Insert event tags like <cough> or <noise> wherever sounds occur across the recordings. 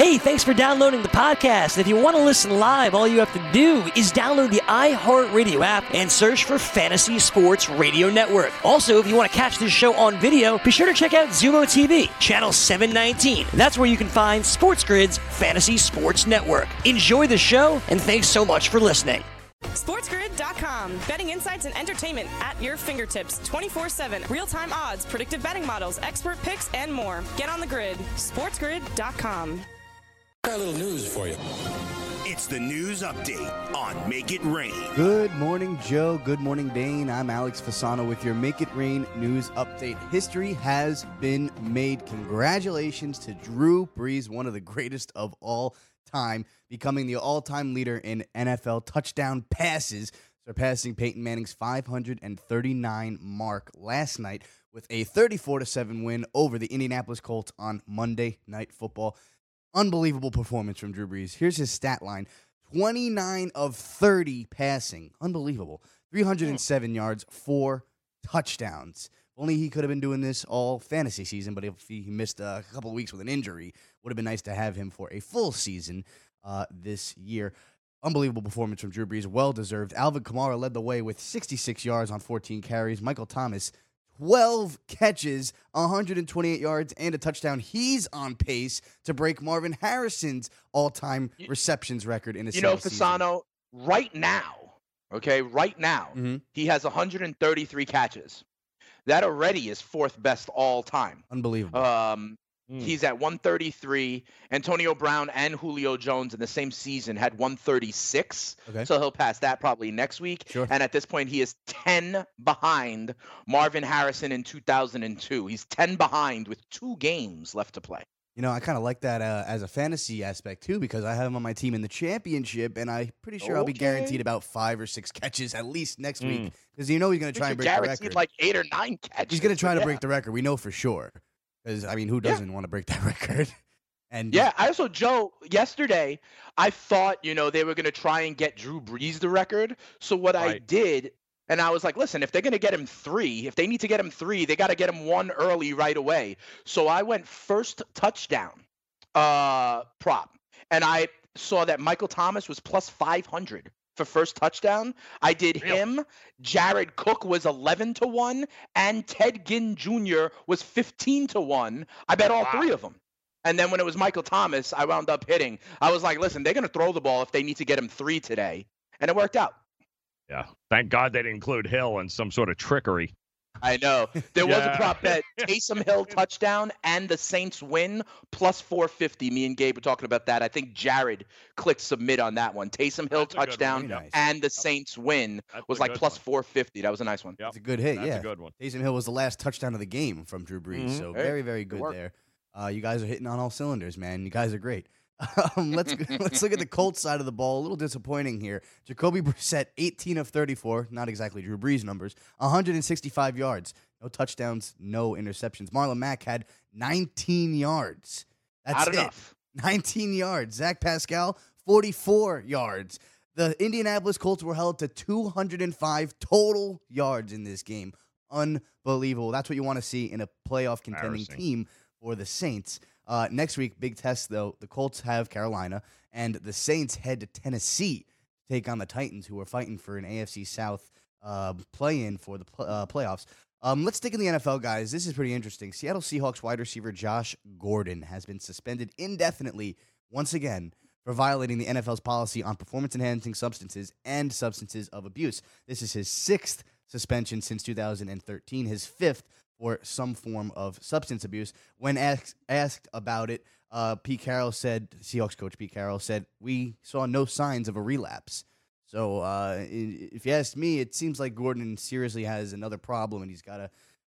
Hey, thanks for downloading the podcast. If you want to listen live, all you have to do is download the iHeartRadio app and search for Fantasy Sports Radio Network. Also, if you want to catch this show on video, be sure to check out Xumo TV, channel 719. That's where you can find Sports Grid's Fantasy Sports Network. Enjoy the show, and thanks so much for listening. SportsGrid.com. Betting insights and entertainment at your fingertips 24 7. Real time odds, predictive betting models, expert picks, and more. Get on the grid. SportsGrid.com. Got a little news for you. It's the news update on Make It Rain. Good morning, Joe. Good morning, Dane. I'm Alex Fasano with your Make It Rain news update. History has been made. Congratulations to Drew Brees, one of the greatest of all time, becoming the all time leader in NFL touchdown passes, surpassing Peyton Manning's 539 mark last night with a 34 7 win over the Indianapolis Colts on Monday Night Football. Unbelievable performance from Drew Brees. Here's his stat line 29 of 30 passing. Unbelievable. 307 yards, four touchdowns. Only he could have been doing this all fantasy season, but if he missed a couple of weeks with an injury, would have been nice to have him for a full season uh, this year. Unbelievable performance from Drew Brees, well deserved. Alvin Kamara led the way with 66 yards on 14 carries. Michael Thomas 12 catches, 128 yards, and a touchdown. He's on pace to break Marvin Harrison's all-time receptions record in a You know, season. Fasano, right now, okay, right now, Mhm. he has 133 catches. That already is fourth best all time. Unbelievable. Um, Hmm. He's at 133. Antonio Brown and Julio Jones in the same season had 136. Okay. So he'll pass that probably next week. Sure. And at this point, he is 10 behind Marvin Harrison in 2002. He's 10 behind with two games left to play. You know, I kind of like that uh, as a fantasy aspect too, because I have him on my team in the championship, and I'm pretty sure I'll be guaranteed about five or six catches at least next week, Mm. because you know he's going to try and break the guaranteed record. like eight or nine catches. he's going to try to Yeah. break the record. We know for sure, because I mean, who doesn't want to break that <laughs> record? And Yeah, I also Joe. Yesterday, I thought you know they were gonna try and get Drew Brees the record. So what I did, and I was like, listen, if they're gonna get him three, if they need to get him three, they got to get him one early right away. So I went first touchdown, uh, prop, and I saw that Michael Thomas was plus five hundred for first touchdown. I did Really? him. Jared Cook was eleven to one, and Ted Ginn Jr. was fifteen to one. I bet all Wow. three of them. And then when it was Michael Thomas, I wound up hitting. I was like, listen, they're going to throw the ball if they need to get him three today. And it worked out. Yeah. Thank God they didn't include Hill in some sort of trickery. I know. There was a prop bet <laughs> Taysom Hill touchdown and the Saints win plus 450. Me and Gabe were talking about that. I think Jared clicked submit on that one. Taysom Hill That's a good one. touchdown nice. and the Saints win That's was like plus one. 450. That was a nice one. Yep. it's a good hit. That's yeah, a good one. Taysom Hill was the last touchdown of the game from Drew Brees, Mhm. so Hey, very, very good work. there. Uh, you guys are hitting on all cylinders, man. You guys are great. <laughs> Um, let's <laughs> let's look at the Colts side of the ball. A little disappointing here. Jacoby Brissett, 18 of 34, not exactly Drew Brees numbers, 165 yards, no touchdowns, no interceptions. Marlon Mack had 19 yards. That's Not it. enough. 19 yards. Zach Pascal, 44 yards. The Indianapolis Colts were held to 205 total yards in this game. Unbelievable. That's what you want to see in a playoff contending team for the Saints. Uh, next week, big test though. The Colts have Carolina, and the Saints head to Tennessee to take on the Titans, who are fighting for an AFC South uh, play-in for the pl- uh, playoffs. Um, let's stick in the NFL, guys. This is pretty interesting. Seattle Seahawks wide receiver Josh Gordon has been suspended indefinitely once again for violating the NFL's policy on performance enhancing substances and substances of abuse. This is his sixth suspension since 2013, his fifth for some form of substance abuse. When asked, asked about it, uh, Pete Carroll said, Seahawks coach Pete Carroll said, We saw no signs of a relapse. So uh, if you ask me, it seems like Gordon seriously has another problem and he's got to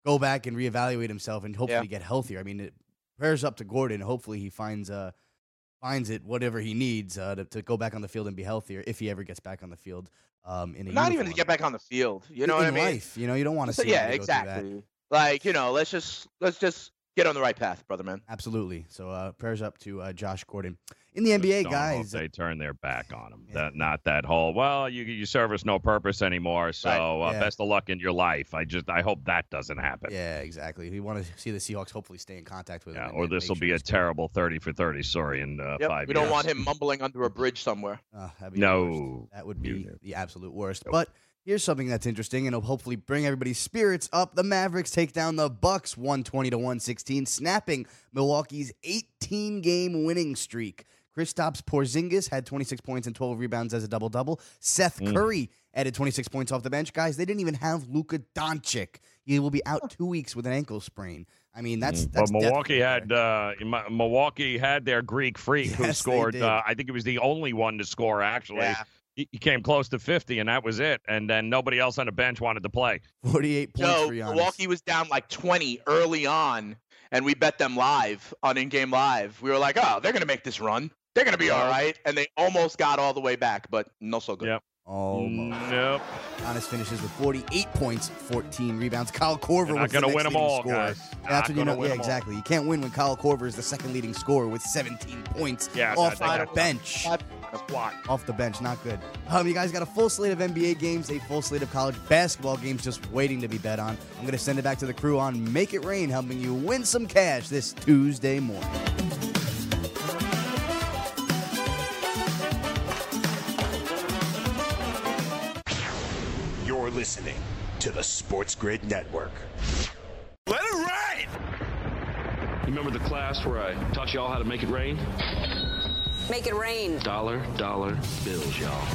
go back and reevaluate himself and hopefully get healthier. I mean, it, prayers up to Gordon. Hopefully he finds uh, finds it whatever he needs uh, to, to go back on the field and be healthier if he ever gets back on the field. Um, in a Not even to uniform. get back on the field. You know in what I mean? life, you know, you don't want to So, see. yeah, him go through that. exactly. Like, you know, let's just let's just get on the right path, brother man. Absolutely. So uh, prayers up to uh, Josh Gordon. In the Just NBA, don't hope guys, they turn their back on him. Yeah. That not that whole. Well, you you serve us no purpose anymore. So uh, yeah. best of luck in your life. I just I hope that doesn't happen. yeah, exactly. We want to see the Seahawks hopefully stay in contact with Yeah, him. or this will make be a he's good. terrible thirty for thirty Sorry, in uh, Yep, five we don't want him mumbling under a bridge somewhere. Uh, that'd be. No. that would be do. the absolute worst. Nope. But here's something that's interesting, and it'll hopefully bring everybody's spirits up. The Mavericks take down the Bucks, 120 to 116, snapping Milwaukee's 18 game winning streak. Kristaps Porzingis had 26 points and 12 rebounds as a double double. Seth Mm. Curry added 26 points off the bench. Guys, they didn't even have Luka Doncic. He will be out two weeks with an ankle sprain. I mean, that's Mm, that's but Milwaukee had uh, Milwaukee had their Greek freak who Yes, they scored. Uh, I think it was the only one to score. Actually, Yeah. He, he came close to fifty, and that was it. And then nobody else on the bench wanted to play. 48 points So for Giannis. Milwaukee was down like 20 early on, and we bet them live on in game live. We were like, oh, they're gonna make this run. They're gonna be all right, and they almost got all the way back, but no so good. Yep. Almost. Nope. Giannis finishes with 48 points, 14 rebounds. Kyle Korver was the gonna next win 'em leading all, scorer. guys. That's when you know. win Yeah, 'em all. exactly. You can't win when Kyle Korver is the second leading scorer with 17 points Yeah, off that- the that- bench. Squat. Off the bench, not good. Um, you guys got a full slate of NBA games, a full slate of college basketball games just waiting to be bet on. I'm gonna send it back to the crew on Make It Rain, helping you win some cash this Tuesday morning. You're listening to the Sports Grid Network. Let it rain! You remember the class where I taught y'all how to make it rain? Make it rain. Dollar, dollar bills, y'all.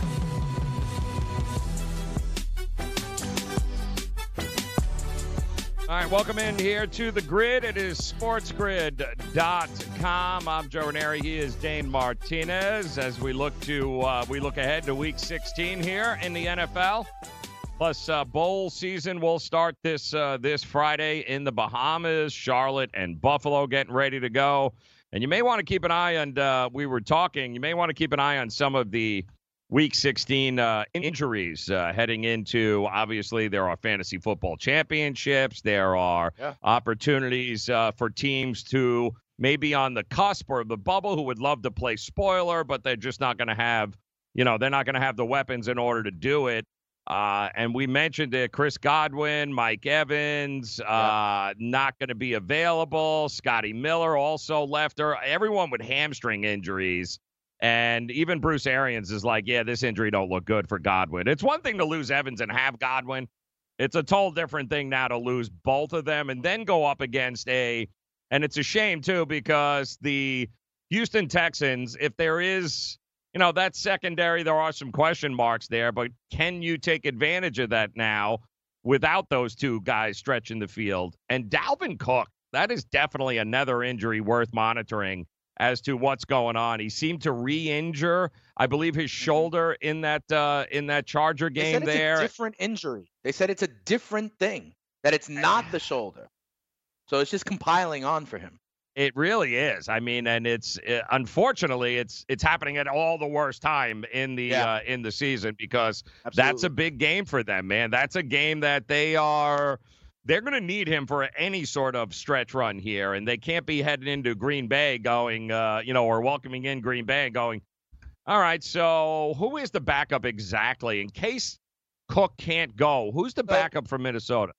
All right, welcome in here to the grid. It is sportsgrid.com. I'm Joe Ranieri. He is Dane Martinez. As we look to uh, we look ahead to Week 16 here in the NFL. Plus, uh, bowl season will start this uh, this Friday in the Bahamas. Charlotte and Buffalo getting ready to go. And you may want to keep an eye on. Uh, we were talking. You may want to keep an eye on some of the Week 16 uh, injuries uh, heading into. Obviously, there are fantasy football championships. There are Yeah. opportunities uh, for teams to maybe on the cusp or the bubble who would love to play spoiler, but they're just not going to have. You know, they're not going to have the weapons in order to do it. Uh, and we mentioned it Chris Godwin, Mike Evans, uh, not going to be available. Scotty Miller also left her. Everyone with hamstring injuries. And even Bruce Arians is like, yeah, this injury don't look good for Godwin. It's one thing to lose Evans and have Godwin. It's a total different thing now to lose both of them and then go up against a, and it's a shame too because the Houston Texans, if there is, you know, that secondary, there are some question marks there, but can you take advantage of that now without those two guys stretching the field? And Dalvin Cook, that is definitely another injury worth monitoring as to what's going on. He seemed to re-injure, I believe, his shoulder in that uh, in that Charger Mm-hmm. They game said it's there. a different injury. They said it's a different thing. That it's not the shoulder. So it's just compiling on for him. It really is. I mean, and it's uh, unfortunately it's it's happening at all the worst time in the Yeah. uh, in the season because that's a big game for them, man. That's a game that they are they're going to need him for any sort of stretch run here, and they can't be heading into Green Bay going, uh, you know, or welcoming in Green Bay and going. All right, so who is the backup exactly in case Cook can't go? Who's the backup for Minnesota?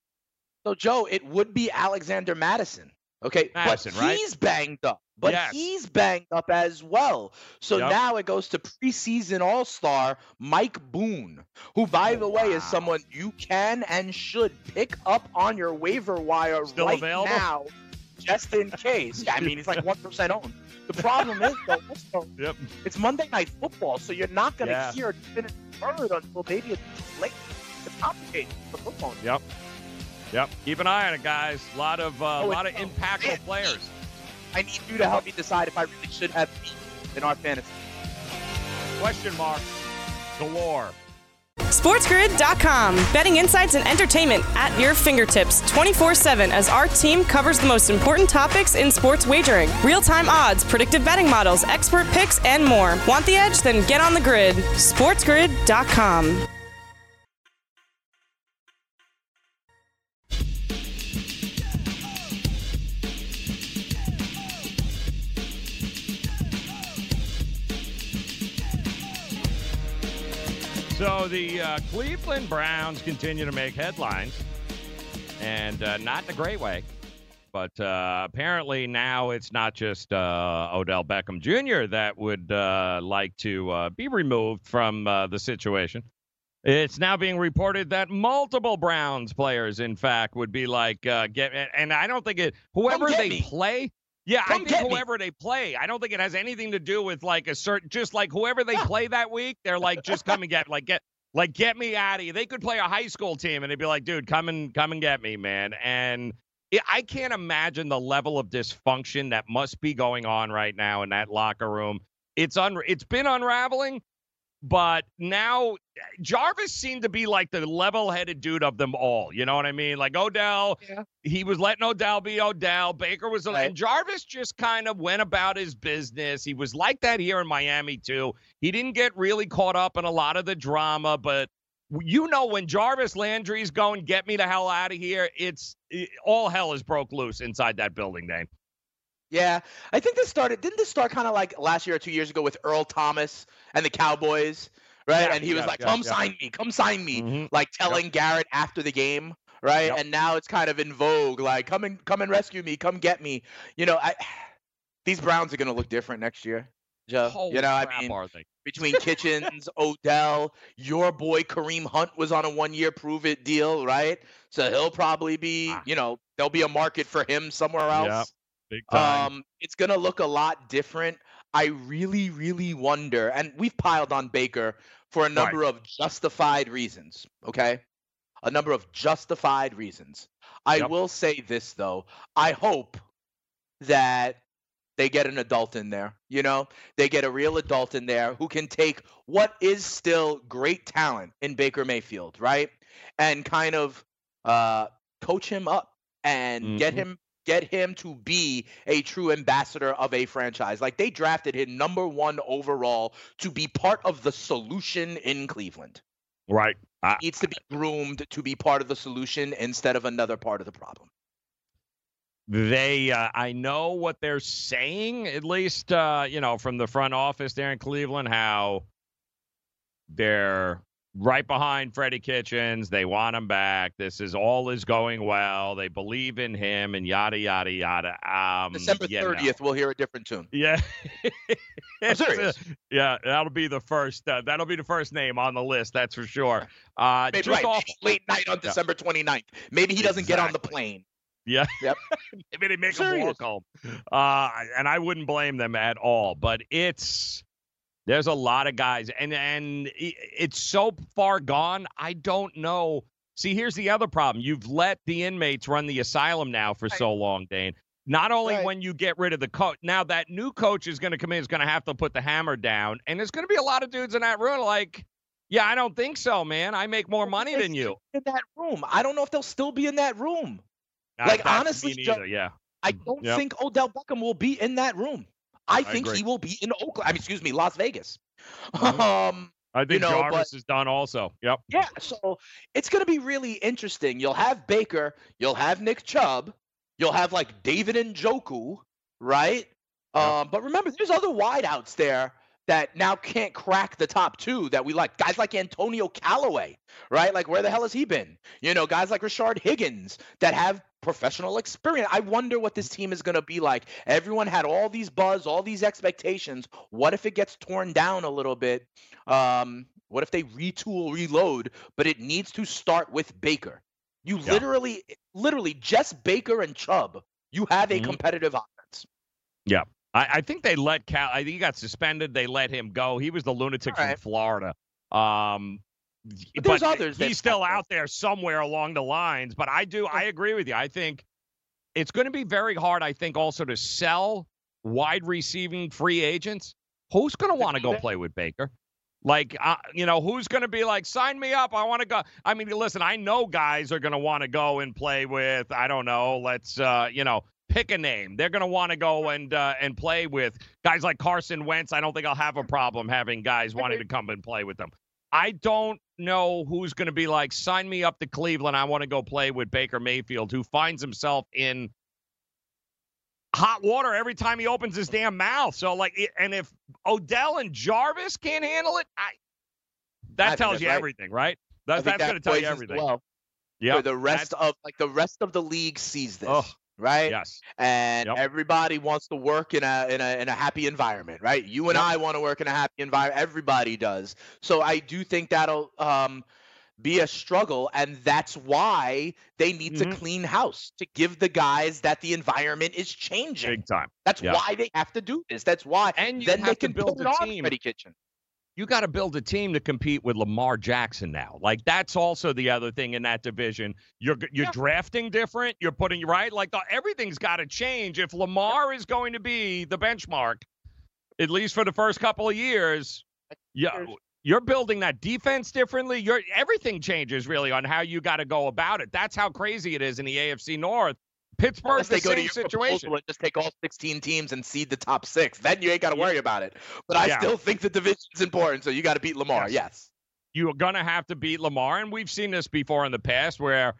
So Joe, it would be Alexander Mattison. Okay, Mattison, but right? he's banged up. But Yes. he's banged up as well. So Yep. now it goes to preseason All-Star Mike Boone, who, by oh, the way, is someone you can and should pick up on your waiver wire Still right available? now, just in case. I mean, he's like <laughs> one percent owned. The problem is, though, <laughs> also, Yep. it's Monday Night Football, so you're not going to Yeah. hear a definitive word until maybe it's late. It's complicated for football. Yep. Yep. Keep an eye on it, guys. A lot of uh, a Oh, lot of impactful it- players. I need you to help me decide if I really should have me in our fantasy. Question mark galore. SportsGrid.com. Betting insights and entertainment at your fingertips 24 7 as our team covers the most important topics in sports wagering real time odds, predictive betting models, expert picks, and more. Want the edge? Then get on the grid. SportsGrid.com. So the uh, Cleveland Browns continue to make headlines, and uh, not in a great way. But uh, apparently now it's not just uh, Odell Beckham Jr. that would uh, like to uh, be removed from uh, the situation. It's now being reported that multiple Browns players, in fact, would be like uh, get. And I don't think it. Whoever they me. play. Yeah, Come I think get me. whoever they play. I don't think it has anything to do with like a certain. Just like whoever they play that week, they're <laughs> like, just come and get like get like get me out of here. They could play a high school team and they'd be like, dude, come and come and get me, man. And it, I can't imagine the level of dysfunction that must be going on right now in that locker room. It's un it's been unraveling, but now Jarvis seemed to be like the level-headed dude of them all. You know what I mean? Like Odell, Yeah. he was letting Odell be Odell. Baker was, Right. and Jarvis just kind of went about his business. He was like that here in Miami too. He didn't get really caught up in a lot of the drama, but you know when Jarvis Landry's going, get me the hell out of here. It's it, all hell is broke loose inside that building, Dane. Yeah, I think this started. Didn't this start kind of like last year or two years ago with Earl Thomas and the Cowboys, right? Yeah, and he was yeah, like, "Come yeah. sign me, come sign me," Mhm. like telling Garrett after the game, right? Yep. And now it's kind of in vogue, like, "Come and come and rescue me, come get me." You know, I, <sighs> these Browns are gonna look different next year, Joe. Holy you know, I mean, <laughs> between Kitchens, Odell, your boy Kareem Hunt was on a one-year prove-it deal, right? So he'll probably be, Ah. you know, there'll be a market for him somewhere else. Yep, Big time. Um, it's gonna look a lot different. I really, really wonder, and we've piled on Baker for a number of justified reasons. Okay, a number of justified reasons. I Yep. will say this though. I hope that they get an adult in there. You know, they get a real adult in there who can take what is still great talent in Baker Mayfield, right, and kind of uh, coach him up and get Mhm. him get him to be a true ambassador of a franchise. Like they drafted him number one overall to be part of the solution in Cleveland. right. I, Needs to be groomed to be part of the solution instead of another part of the problem. they uh, i know what they're saying at least uh, you know from the front office there in cleveland how they're right behind freddie kitchens they want him back this is all is going well they believe in him and yada yada yada um December. 30th, we'll hear a different tune. yeah <laughs> uh, serious. <laughs> yeah that'll be the first uh, that'll be the first name on the list that's for sure uh Maybe, just right, off <laughs> late night on. December 29th. Maybe he doesn't get on the plane. Yeah. Yep. Maybe they make them Serious. walk home. Uh, and I wouldn't blame them at all. But it's there's a lot of guys, and and it's so far gone. I don't know. See, here's the other problem. You've let the inmates run the asylum now for so long, Dane. Not only Right. when you get rid of the coach, now that new coach is going to come in, is going to have to put the hammer down, and there's going to be a lot of dudes in that room like, yeah, I don't think so, man. I make more money than you. In that room. I don't know if they'll still be in that room. Uh, Like, honestly, neither, yeah. I don't Yep. think Odell Beckham will be in that room. I think agree. he will be in Oakland. I mean, excuse me, Las Vegas. Mhm. <laughs> Um, I think know, but- Jarvis is done also. Yep. yeah, so it's going to be really interesting. You'll have Baker, you'll have Nick Chubb, you'll have like David Njoku, right? Yeah. Um, but remember, there's other wideouts there that now can't crack the top two that we like. Guys like Antonio Callaway, right? Like, where the hell has he been? You know, guys like Rashard Higgins that have professional experience. I wonder what this team is going to be like. Everyone had all these buzz, all these expectations. What if it gets torn down a little bit? Um, what if they retool, reload, but it needs to start with Baker? You Yeah. literally, literally, just Baker and Chubb, you have a Mhm. competitive offense. I, I think they let Cal. I think he got suspended. They let him go. He was the lunatic from Florida. Um, But there's others He's still out there somewhere along the lines. But I do. I agree with you. I think it's going to be very hard. I think also to sell wide receiving free agents. Who's going to want to go play with Baker? Like, uh, you know, who's going to be like, sign me up? I want to go. I mean, listen, I know guys are going to want to go and play with. I don't know. Let's, uh, you know, pick a name. They're going to want to go and uh, and play with guys like Carson Wentz. I don't think I'll have a problem having guys wanting to come and play with them. I don't know who's going to be like, sign me up to Cleveland. I want to go play with Baker Mayfield, who finds himself in hot water every time he opens his damn mouth. So like, and if Odell and Jarvis can't handle it, I that I tells you right. everything, right? I That's that's that going to tell you everything. Well, Yeah. for the rest of like the rest of the league sees this, Oh, right? Yes. and Yep. everybody wants to work in a in a in a happy environment, right? You and Yep. I want to work in a happy environment. Everybody does. So I do think that'll um be a struggle, and that's why they need Mhm. to clean house to give the guys that the environment is changing. Big time. That's Yeah. why they have to do this. That's why. And you then they can build a team. Freddie Kitchen. You got to build a team to compete with Lamar Jackson now. Like that's also the other thing in that division. You're you're Yeah. drafting different. You're putting right like the, everything's got to change. If Lamar is going to be the benchmark, at least for the first couple of years, yeah, you're building that defense differently. You're everything changes really on how you got to go about it. That's how crazy it is in the AFC North. Pittsburgh's the they go to same your situation. and just take all 16 teams and seed the top six, then you ain't got to worry about it. But I Yeah. still think the division's important, so you got to beat Lamar. Yes. Yes. you're going to have to beat Lamar. And we've seen this before in the past where,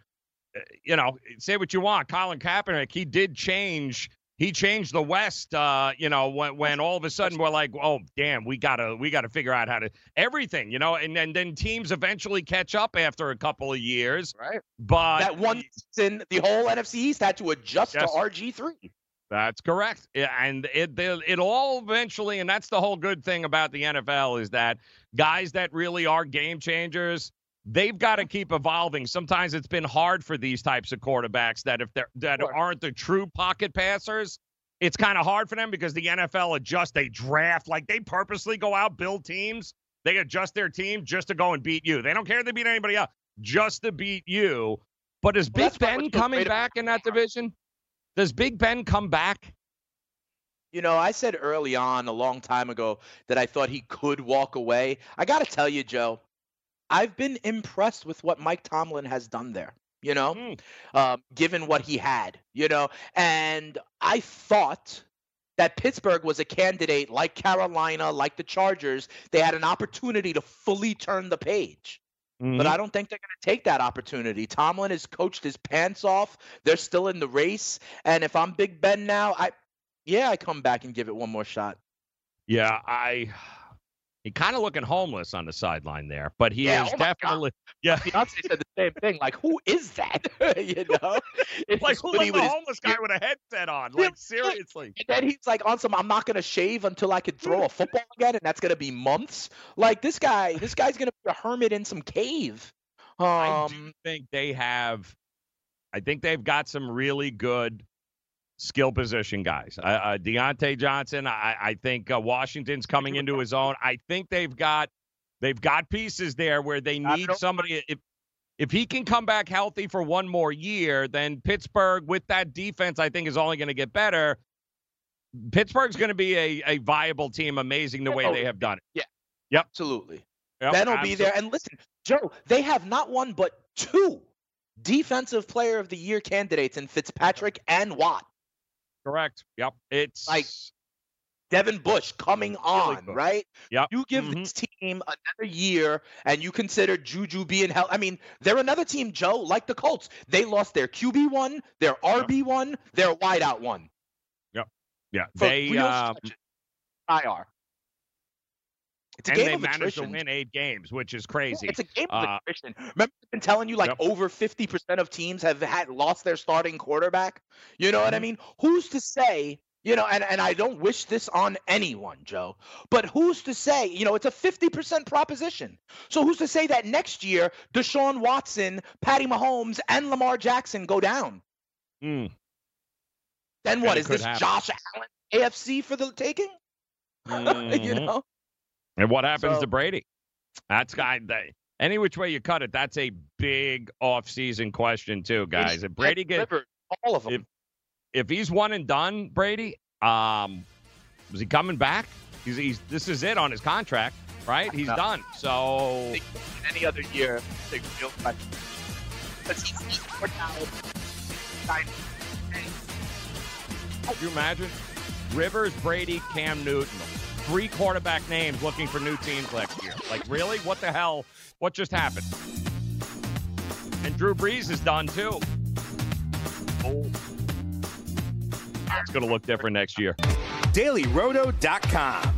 uh, you know, say what you want. Colin Kaepernick, he did change. He changed the West, uh, you know, when, when all of a sudden we're like, oh, damn, we gotta we gotta figure out how to everything, you know, and then then teams eventually catch up after a couple of years. Right. But that one season, the whole NFC East had to adjust Yes. to RG3. That's correct. And it it all eventually, and that's the whole good thing about the NFL is that guys that really are game changers, they've got to keep evolving. Sometimes it's been hard for these types of quarterbacks that if they're that Sure. aren't the true pocket passers, it's kind of hard for them because the NFL adjusts, they draft, like they purposely go out, build teams, they adjust their team just to go and beat you. They don't care if they beat anybody else, just to beat you. But is Well, Big Ben coming back in that division? Does Big Ben come back? You know, I said early on a long time ago that I thought he could walk away. I got to tell you, Joe, I've been impressed with what Mike Tomlin has done there, you know, Mm. um, given what he had, you know, and I thought that Pittsburgh was a candidate like Carolina, like the Chargers. They had an opportunity to fully turn the page. Mm-hmm. But I don't think they're going to take that opportunity. Tomlin has coached his pants off. They're still in the race. And if I'm Big Ben now, I, yeah, I come back and give it one more shot. Yeah, I. He kind of looking homeless on the sideline there, but he Yeah, is oh definitely. Yeah, <laughs> Beyonce said the same thing. Like, who is that? <laughs> you know, <laughs> it's like who is who when let he the homeless guy with a headset on? Like seriously. And then he's like on some. I'm not gonna shave until I can throw a football again, and that's gonna be months. Like this guy, this guy's gonna be a hermit in some cave. I do Um, think they have. I think they've got some really good skill position guys. Uh, uh, Diontae Johnson. I, I think uh, Washington's coming into his own. I think they've got they've got pieces there where they need somebody. If if he can come back healthy for one more year, then Pittsburgh with that defense, I think is only going to get better. Pittsburgh's going to be a, a viable team, amazing the way Oh, they have done it. Yeah. Yep. Absolutely. Yep, Ben'll be there. And listen, Joe, they have not one but two defensive player of the year candidates in Fitzpatrick and Watt. Correct. Yep. It's Like, Devin Bush coming on, right? Yep. You give Mhm. this team another year and you consider Juju being held. I mean, they're another team, Joe, like the Colts. They lost their QB one, their RB one, their wideout one. Yep. Yeah. For They um. IR. It's a and game they of managed attrition. to win eight games, which is Yeah, crazy. It's a game of Uh, attrition. Remember, I've been telling you like Yep. over 50% of teams have had lost their starting quarterback. You know what I Mhm. mean? Who's to say, you know, and, and I don't wish this on anyone, Joe, but who's to say, you know, it's a 50% proposition. So who's to say that next year Deshaun Watson, Patty Mahomes, and Lamar Jackson go down? Mm, Then what is this happen. Josh Allen AFC for the taking? <laughs> you mhm. know? And what happens So- to Brady? That's guy. That, any which way you cut it, that's a big off-season question too, guys. If Brady get Rivers, all of them. if- if he's one and done, Brady, um, is he coming back? He's, he's this is it on his contract, right? He's No. done. So any other year, they feel <laughs> like because he's more talented. could you imagine Rivers, Brady, Cam Newton, three quarterback names looking for new teams next year? Like really? What the hell? What just happened? And Drew Brees is done too. Oh. It's going to look different next year. DailyRoto.com.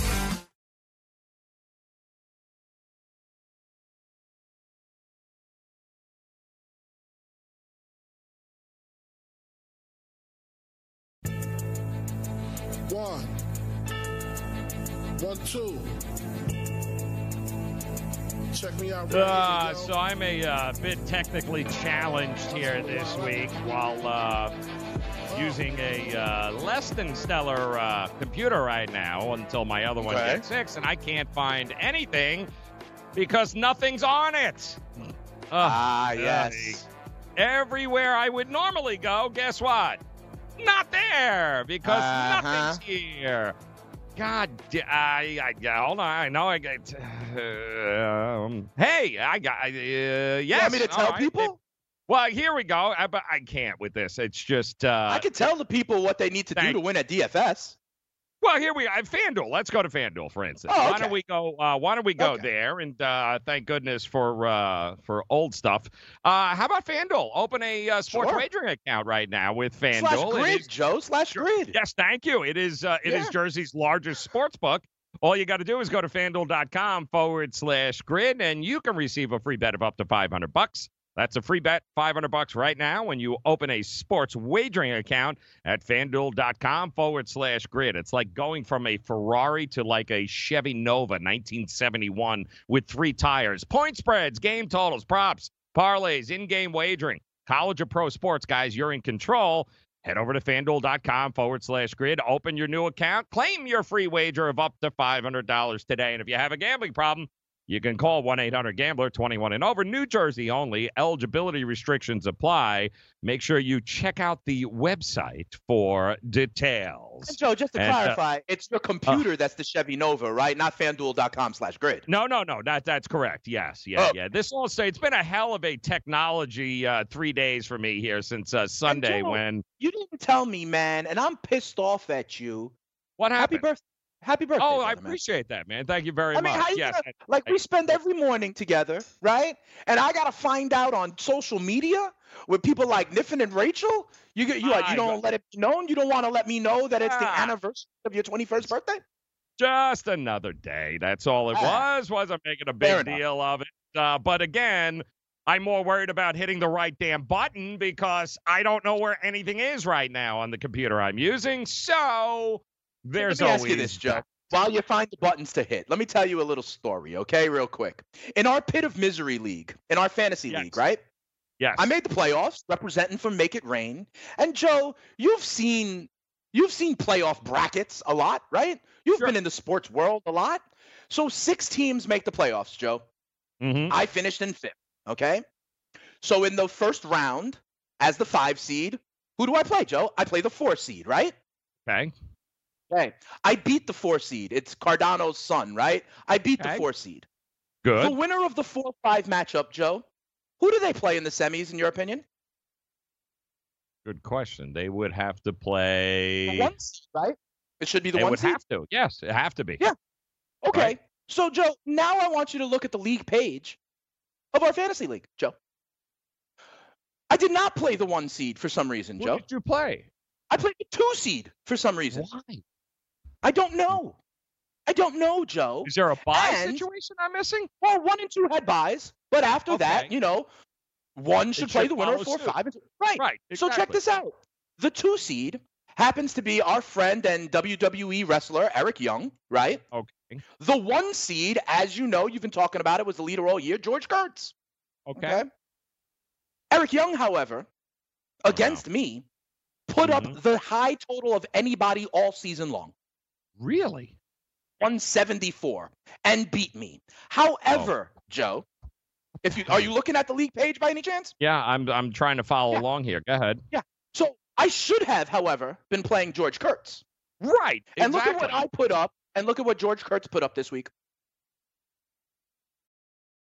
One. One, two. Check me out. Right Uh, so I'm a uh, bit technically challenged here this week while uh, using a uh, less than stellar uh, computer right now until my other one Okay. gets fixed, and I can't find anything because nothing's on it. Ugh, Ah, golly. yes. Everywhere I would normally go, guess what? Not there because Uh-huh. nothing's here. God, I, I, hold on. I know I got. <sighs> um, hey, I got. Uh, yes. You want me to tell right. people? Well, here we go. I, but I can't with this. It's just. Uh, I can tell the people what they need to do to win at DFS. Well, here we are. FanDuel. Let's go to FanDuel, for instance. Oh, Why don't we go? Uh, why don't we go Okay. there? And uh, thank goodness for uh, for old stuff. Uh, how about FanDuel? Open a uh, sports Sure. wagering account right now with FanDuel. Slash grid, is- Joe. Slash grid. Yes, thank you. It is uh, it is Yeah. Jersey's largest sports book. All you got to do is go to fanduel.com forward slash grid, and you can receive a free bet of up to 500 bucks. That's a free bet, 500 bucks right now when you open a sports wagering account at fanduel.com forward slash grid. It's like going from a Ferrari to like a Chevy Nova 1971 with three tires. Point spreads, game totals, props, parlays, in game wagering, college or pro sports, guys, you're in control. Head over to fanduel.com forward slash grid. Open your new account. Claim your free wager of up to $500 today. And if you have a gambling problem, you can call 1 800 Gambler 21 and over. New Jersey only. Eligibility restrictions apply. Make sure you check out the website for details. And Joe, just to And, uh, clarify, it's your computer that's the Chevy Nova, right? Not fanduel.com slash grid. No, no, no. That that's correct. Yes, yeah, Oh. yeah. This will say it's been a hell of a technology uh, three days for me here since uh, Sunday Joe, when You didn't tell me, man, and I'm pissed off at you. what Happy birthday. Happy birthday. Oh, I brother, man. appreciate that, man. Thank you very I mean, much. how you yes, gonna, like we spend every morning together, right? And I gotta find out on social media with people like Niffin and Rachel. You get you like you don't let it be known. You don't want to let me know that it's the Ah. anniversary of your 21st birthday. just another day. That's all it Ah. was. Wasn't making a big deal of it. Uh, but again, I'm more worried about hitting the right damn button because I don't know where anything is right now on the computer I'm using. So there's Let me always ask you this, Joe. While you find the buttons to hit, let me tell you a little story, okay, real quick. In our pit of misery league, in our fantasy Yes. league, right? Yes. I made the playoffs, representing from Make It Rain. And Joe, you've seen you've seen playoff brackets a lot, right? You've Sure. been in the sports world a lot. So six teams make the playoffs, Joe. Mhm. I finished in fifth. Okay. So in the first round, as the five seed, who do I play, Joe? I play the four seed, right? Okay. Okay. I beat the four seed. It's Cardano's son, right? I beat the four seed. Good. The winner of the four five matchup, Joe. Who do they play in the semis, in your opinion? Good question. They would have to play. one seed, right? It should be the They one would seed. have to. Yes, it have to be. Yeah. Okay. Right. So, Joe, now I want you to look at the league page of our fantasy league, Joe. I did not play the one seed for some reason, What Joe. What did you play? I played the two seed for some reason. Why? I don't know. I don't know, Joe. Is there a buy And- situation I'm missing? Well, one and two had buys, but after that, you know, one should play should the winner of four suit. five. and- Right. Right. So check this out. The two seed happens to be our friend and WWE wrestler Eric Young, right? Okay. The one seed, as you know, you've been talking about it, was the leader all year, George Kurtz. Okay. Eric Young, however, against me, put Mhm. up the high total of anybody all season long, Really? 174, and beat me. However, Joe, if you are you looking at the league page by any chance? Yeah, I'm I'm trying to follow Yeah. along here. Go ahead. Yeah. So I should have, however, been playing George Kurtz. Right. Exactly. And look at what I put up, and look at what George Kurtz put up this week.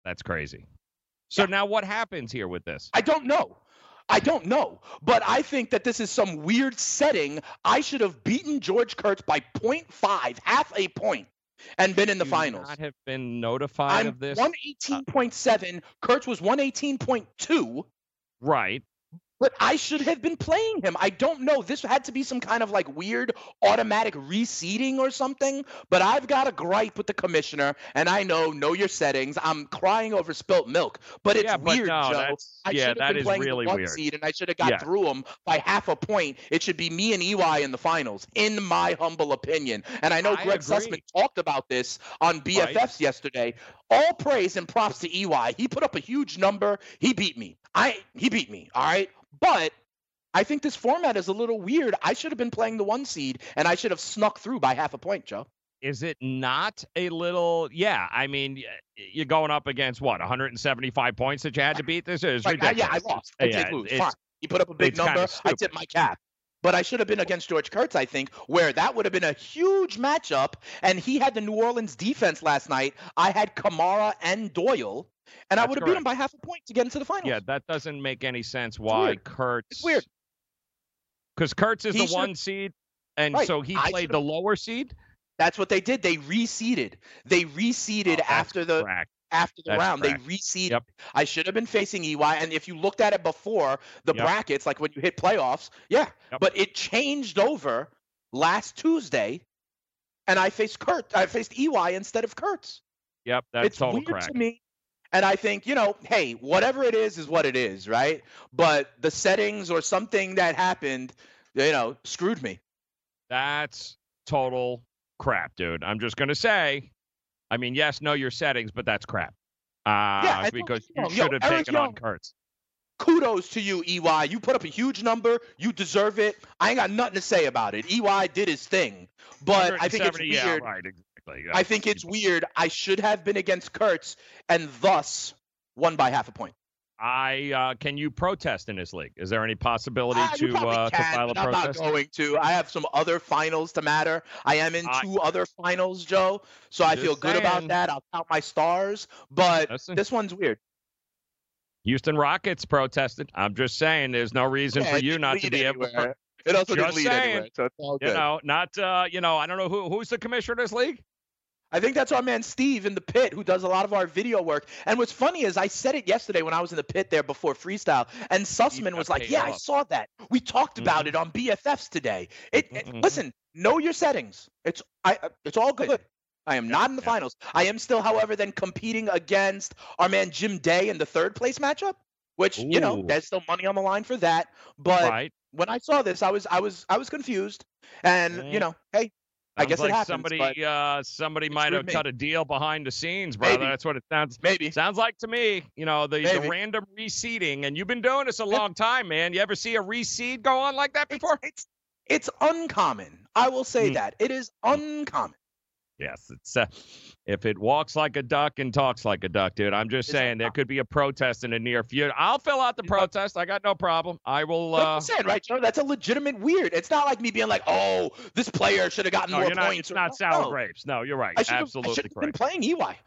That's crazy. So now what happens here with this? I don't know. I don't know. But I think that this is some weird setting. I should have beaten George Kurtz by 0.5, half a point, and been in the you finals. Not have been notified I'm of this. Uh, 118.7. Kurtz was 118.2. Right. But I should have been playing him. I don't know. This had to be some kind of like weird automatic reseeding or something. But I've got a gripe with the commissioner, and I know know your settings. I'm crying over spilt milk, but it's Yeah, but weird, no, Joe. I yeah, should have that been is playing really one weird. seed, and I should have got Yeah. through him by half a point. It should be me and EY in the finals, in my humble opinion. And I know I Greg agree. Sussman talked about this on BFFs yesterday. All praise and props to EY. He put up a huge number. He beat me. I he beat me. All right, but. I think this format is a little weird. I should have been playing the one seed, and I should have snuck through by half a point, Joe. Is it not a little? Yeah, I mean, you're going up against what 175 points that you had to beat. This is Like, I- yeah, I lost. I Yeah, did lose. it's- Fine. He put up a big number. I tipped my cap. But I should have been against George Kurtz, I think, where that would have been a huge matchup. And he had the New Orleans defense last night. I had Kamara and Doyle, and I would have beat him by half a point to get into the finals. Yeah, that doesn't make any sense. Why weird. Kurtz? It's weird. Because Kurtz is He the should- one seed, and Right. so he played the lower seed. That's what they did. They reseeded. They reseeded Oh, after the after the That's round. They reseeded. Yep. I should have been facing EY. And if you looked at it before the Yep. brackets, like when you hit playoffs, yeah. Yep. But it changed over last Tuesday, and I faced Kurt. I faced EY instead of Kurtz. Yep, that's it's total weird crack. to me. And I think, you know, hey, whatever it is, is what it is, right? But the settings or something that happened, you know, screwed me. That's total crap, dude. I'm just gonna say. I mean, yes, know your settings, but that's crap. Uh, told because you, you should have taken on Young- Kurtz. kudos to you, EY. You put up a huge number. You deserve it. I ain't got nothing to say about it. EY did his thing, but I think it's 170, yeah, right, exactly. I think it's weird. I should have been against Kurtz and thus won by half a point. I uh, can you protest in this league? Is there any possibility you to uh, to can, file a protest? I'm not going to. I have some other finals to matter. I am in I- two other finals, Joe. So I feel good about that. I'll count my stars. But Listen. this one's weird. Houston Rockets protested. I'm just saying, there's no reason Yeah, for you didn't to be able to. It also didn't Just lead saying. anywhere, so it's all You know, not uh, you know, I don't know who who's the commissioner of this league. I think that's our man Steve in the pit who does a lot of our video work. And what's funny is I said it yesterday when I was in the pit there before freestyle, and Sussman was like, "Yeah, I saw that. We talked about it on BFFs today. It, it- Mhm. listen, know your settings. It's I it's all good. I am not in the yeah. finals. I am still, however, then competing against our man Jim Day in the third place matchup, which you know there's still money on the line for that. But right. when I saw this, I was I was I was confused, and Mm. you know, hey, I guess like it happens. somebody uh, somebody might have cut a deal behind the scenes, brother. Maybe. That's what it sounds maybe sounds like to me. You know, the, the random reseeding, and you've been doing this a long time, man. You ever see a reseed go on like that before? it's it's uncommon. I will say Hmm. that it is uncommon. Yes, it's uh, if it walks like a duck and talks like a duck, dude. I'm just It's saying there could be a protest in the near future. I'll fill out the protest. I got no problem. I will. Like Uh, you said, right, Joe? That's a legitimate weird. It's not like me being like, "Oh, this player should have gotten no, more not. points." It's not no, sour no. grapes. No, you're right. I have, I Absolutely should been playing EY,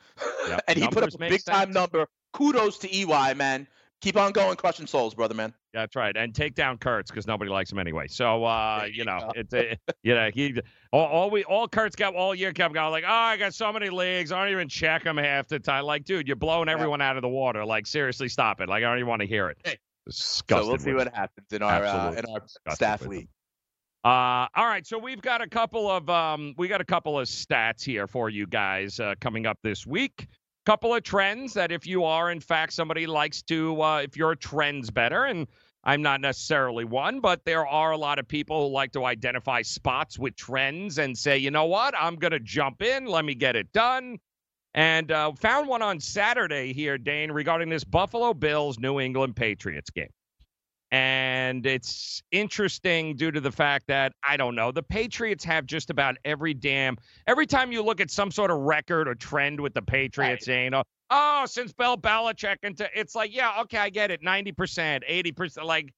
Yep, <laughs> and he put up a big time number. Kudos to EY, man. Keep on going, crushing souls, brother, man. That's right, and take down Kurtz because nobody likes him anyway. So uh, you know, it's a, you know he all, all we all Kurtz got all year kept going like, oh, I got so many leagues, I don't even check them half the time. Like, dude, you're blowing Yeah. everyone out of the water. Like, seriously, stop it. Like, I don't even want to hear it. Hey. Disgusted so we'll see what happens in our uh, in our staff league. Uh, all right, so we've got a couple of um, we got a couple of stats here for you guys uh, coming up this week. Couple of trends that if you are in fact somebody likes to, uh, if you're a trends better, and I'm not necessarily one, but there are a lot of people who like to identify spots with trends and say, you know what, I'm gonna jump in, let me get it done. And uh, found one on Saturday here, Dane, regarding this Buffalo Bills New England Patriots game. And it's interesting due to the fact that, I don't know, the Patriots have just about every damn, every time you look at some sort of record or trend with the Patriots, you know, oh, since Bill Belichick, into, it's like, yeah, okay, I get it. 90%, 80%, like,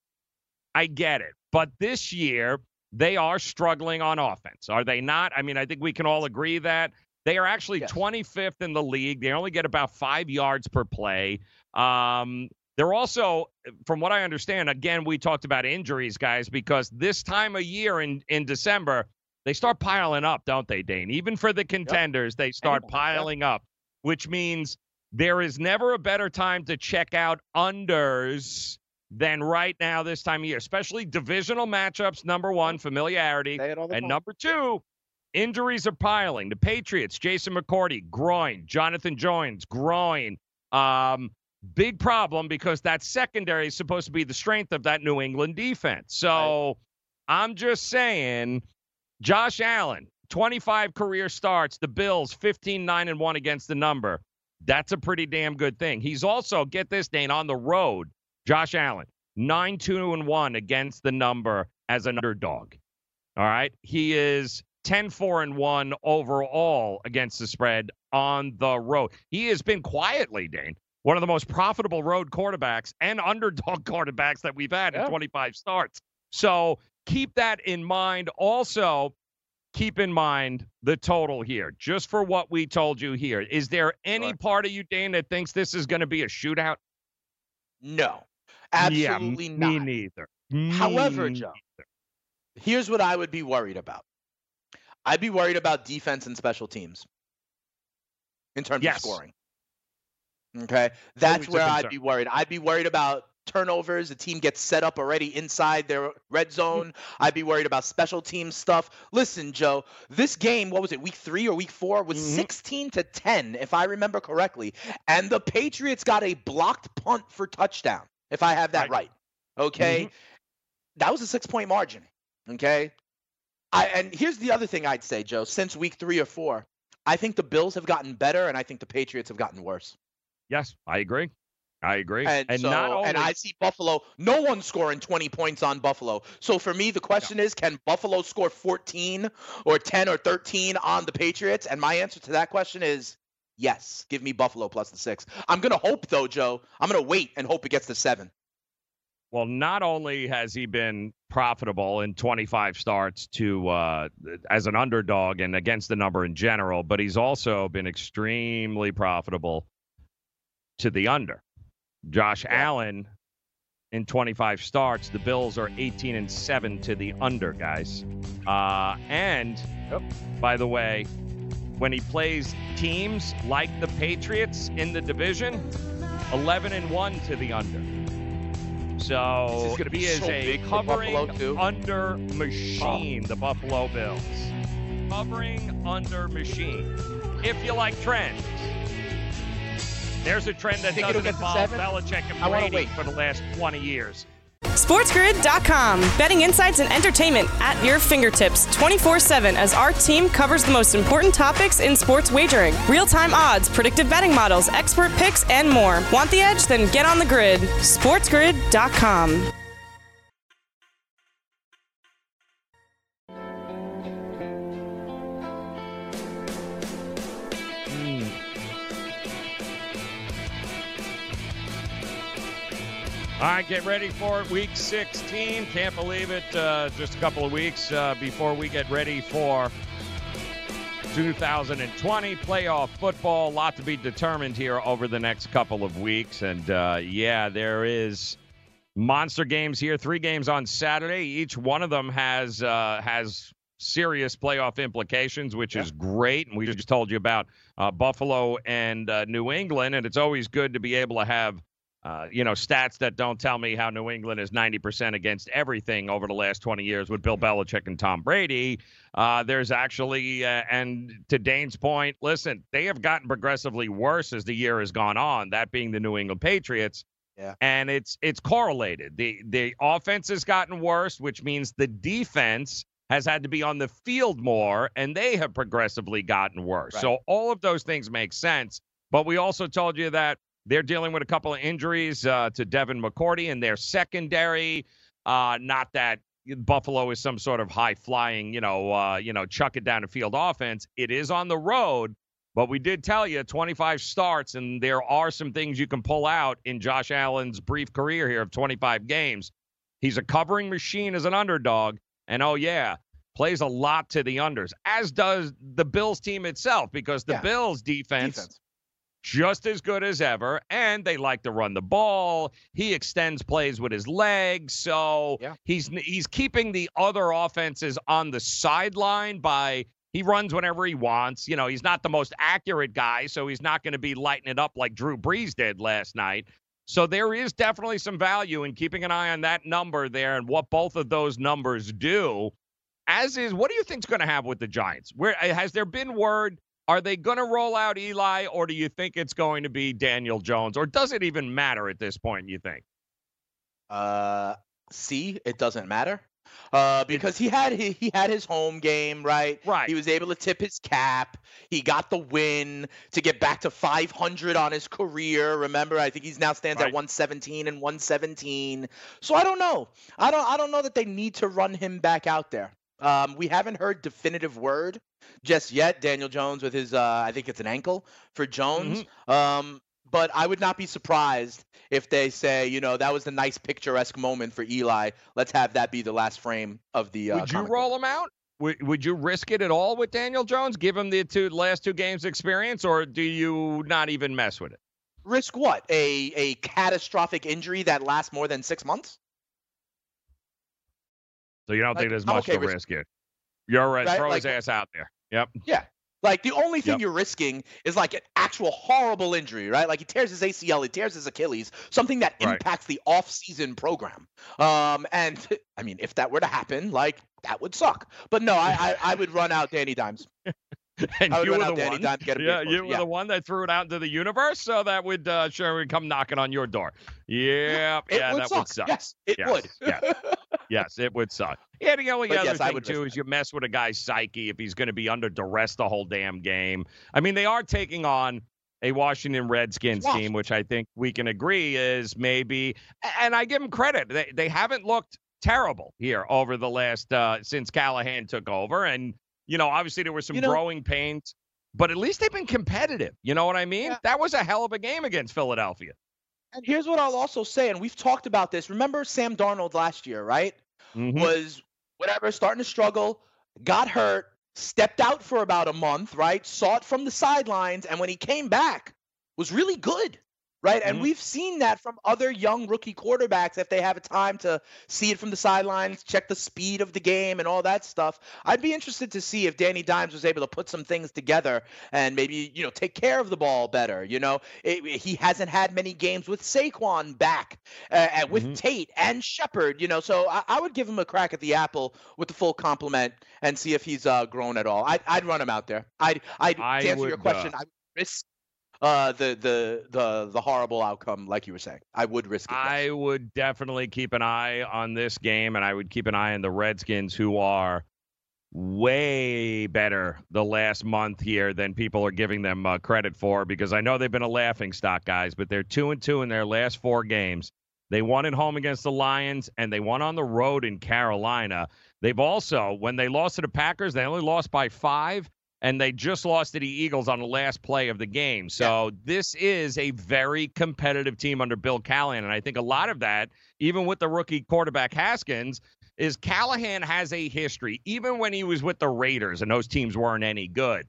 I get it. But this year, they are struggling on offense, are they not? I mean, I think we can all agree that. They are actually Yes. 25th in the league. They only get about five yards per play. Um, they're also, from what I understand, again, we talked about injuries, guys, because this time of year in, in December, they start piling up, don't they, Dane? Even for the contenders, they start Yep. piling up, which means there is never a better time to check out unders than right now this time of year, especially divisional matchups. Number one, familiarity. Say it all the And time. number two, injuries are piling. The Patriots, Jason McCourty, groin. Jonathan Jones, groin. Um, big problem because that secondary is supposed to be the strength of that New England defense. So I'm just saying, Josh Allen, 25 career starts, the Bills 15 9 and 1 against the number. That's a pretty damn good thing. He's also, get this, Dane, on the road, Josh Allen, 9 2 and 1 against the number as an underdog. All right. He is 10 4 and 1 overall against the spread on the road. He has been quietly, Dane, one of the most profitable road quarterbacks and underdog <laughs> quarterbacks that we've had in 25 starts. So keep that in mind. Also, keep in mind the total here, just for what we told you here. Is there any Sure. part of you, Dane, that thinks this is going to be a shootout? No, Yeah, absolutely m- not. Me neither. However, Me Joe, neither. Here's what I would be worried about. I'd be worried about defense and special teams in terms Yes. of scoring. Okay, that's where I'd be worried. I'd be worried about turnovers. The team gets set up already inside their red zone. I'd be worried about special team stuff. Listen, Joe, this game, what was it, week three or week four, was Mhm. 16 to 10, if I remember correctly. And the Patriots got a blocked punt for touchdown, if I have that Right. right. Okay. That was a six point margin. Okay. I, and here's the other thing I'd say, Joe. Since week three or four, I think the Bills have gotten better, and I think the Patriots have gotten worse. Yes, I agree. I agree. And, so, not only, and I see Buffalo. No one scoring 20 points on Buffalo. So for me, the question is, can Buffalo score 14 or 10 or 13 on the Patriots? And my answer to that question is yes. Give me Buffalo plus the six. I'm gonna hope though, Joe. I'm gonna wait and hope it gets to seven. well, not only has he been profitable in 25 starts to uh, as an underdog and against the number in general, but he's also been extremely profitable to the under. Josh Allen in 25 starts, the Bills are 18 and 7 to the under, guys. Uh, and by the way, when he plays teams like the Patriots in the division, 11 and 1 to the under. So This is he is so a covering under machine, the Buffalo Bills. Covering under machine. If you like trends, there's a trend that Think it'll doesn't to involve seven? Belichick and Brady wait. for the last 20 years. SportsGrid.com. Betting insights and entertainment at your fingertips 24 7 as our team covers the most important topics in sports wagering real time odds, predictive betting models, expert picks, and more. Want the edge? Then get on the grid. SportsGrid.com. All right, get ready for it. Week 16. Can't believe it. Uh, just a couple of weeks uh, before we get ready for 2020 playoff football. A lot to be determined here over the next couple of weeks. And uh, yeah, there is monster games here. Three games on Saturday. Each one of them has uh, has serious playoff implications, which is great. And we just told you about uh, Buffalo and uh, New England, and it's always good to be able to have uh, you know, stats that don't tell me how New England is 90% against everything over the last 20 years with Bill Belichick and Tom Brady. Uh, there's actually, uh, and to Dane's point, listen, they have gotten progressively worse as the year has gone on. That being the New England Patriots. Yeah. And it's it's correlated. The the offense has gotten worse, which means the defense has had to be on the field more, and they have progressively gotten worse. Right. So all of those things make sense. But we also told you that they're dealing with a couple of injuries uh, to Devin McCourty and their secondary. Uh, not that Buffalo is some sort of high flying, you know, uh, you know, chuck it down the field offense. It is on the road, but we did tell you 25 starts, and there are some things you can pull out in Josh Allen's brief career here of 25 games. He's a covering machine as an underdog, and oh yeah, plays a lot to the unders, as does the Bills team itself, because the Yeah. Bills defense, Defense. Just as good as ever, and they like to run the ball. He extends plays with his legs, so Yeah. he's he's keeping the other offenses on the sideline by he runs whenever he wants. You know, he's not the most accurate guy, so he's not going to be lighting it up like Drew Brees did last night. So there is definitely some value in keeping an eye on that number there and what both of those numbers do. As is, what do you think's going to happen with the Giants? Where has there been word? Are they going to roll out Eli, or do you think it's going to be Daniel Jones, or does it even matter at this point? You think? Uh, see, it doesn't matter. Uh, because he had he, he had his home game, right? Right. He was able to tip his cap. He got the win to get back to 500 on his career. Remember, I think he's now stands Right. at 117 and 117. So I don't know. I don't I don't know that they need to run him back out there. Um, we haven't heard definitive word just yet. Daniel Jones with his uh, I think it's an ankle for Jones. Um, but I would not be surprised if they say, you know, that was the nice picturesque moment for Eli. Let's have that be the last frame of the. Uh, Would you comic book. roll him out? Would, would you risk it at all with Daniel Jones? Give him the two last two games experience, or do you not even mess with it? Risk what? A a catastrophic injury that lasts more than six months? So you don't Like, think there's much okay to risk- risk here? You're right. Right, Throw his ass out there. Yep. Yeah. Like the only thing Yep. you're risking is like an actual horrible injury, right? Like he tears his ACL, he tears his Achilles, something that Right. impacts the off-season program. Um, and <laughs> I mean, if that were to happen, like that would suck. But no, I I, I would run out Danny Dimes. <laughs> <laughs> And you were the one. Dimes, get him yeah, you were the one that threw it out into the universe, so that would uh, sure would come knocking on your door. Yeah, yeah, would that suck. would suck. Yes, it Yes, would. yes. <laughs> Yes, it would suck. Yeah, the only But other yes, I thing would too is you mess with a guy's psyche if he's going to be under duress the whole damn game. I mean, they are taking on a Washington Redskins team, which I think we can agree is maybe, and I give them credit. They they haven't looked terrible here over the last uh, since Callahan took over, and you know, obviously there were some You know- growing pains. But at least they've been competitive. You know what I mean? Yeah. That was a hell of a game against Philadelphia. And here's what I'll also say, and we've talked about this. Remember Sam Darnold last year, right? Mhm. Was whatever, starting to struggle, got hurt, stepped out for about a month, right? Saw it from the sidelines, and when he came back, was really good. Right. And Mhm. we've seen that from other young rookie quarterbacks if they have a time to see it from the sidelines, check the speed of the game and all that stuff. I'd be interested to see if Danny Dimes was able to put some things together and maybe, you know, take care of the ball better. You know, it, he hasn't had many games with Saquon back, uh, and with Mhm. Tate and Shepard, you know, so I, I would give him a crack at the apple with the full compliment and see if he's uh, grown at all. I'd, I'd run him out there. I'd, I'd I to answer your question, uh, I would risk uh, the the the the horrible outcome, like you were saying. I would risk it. I would definitely keep an eye on this game, and I would keep an eye on the Redskins, who are way better the last month here than people are giving them uh, credit for. Because I know they've been a laughing stock, guys, but they're two and two in their last four games. They won at home against the Lions, and they won on the road in Carolina. They've also, when they lost to the Packers, they only lost by five, and they just lost to the Eagles on the last play of the game. So this is a very competitive team under Bill Callahan, and I think a lot of that, even with the rookie quarterback Haskins, is Callahan has a history. Even when he was with the Raiders and those teams weren't any good,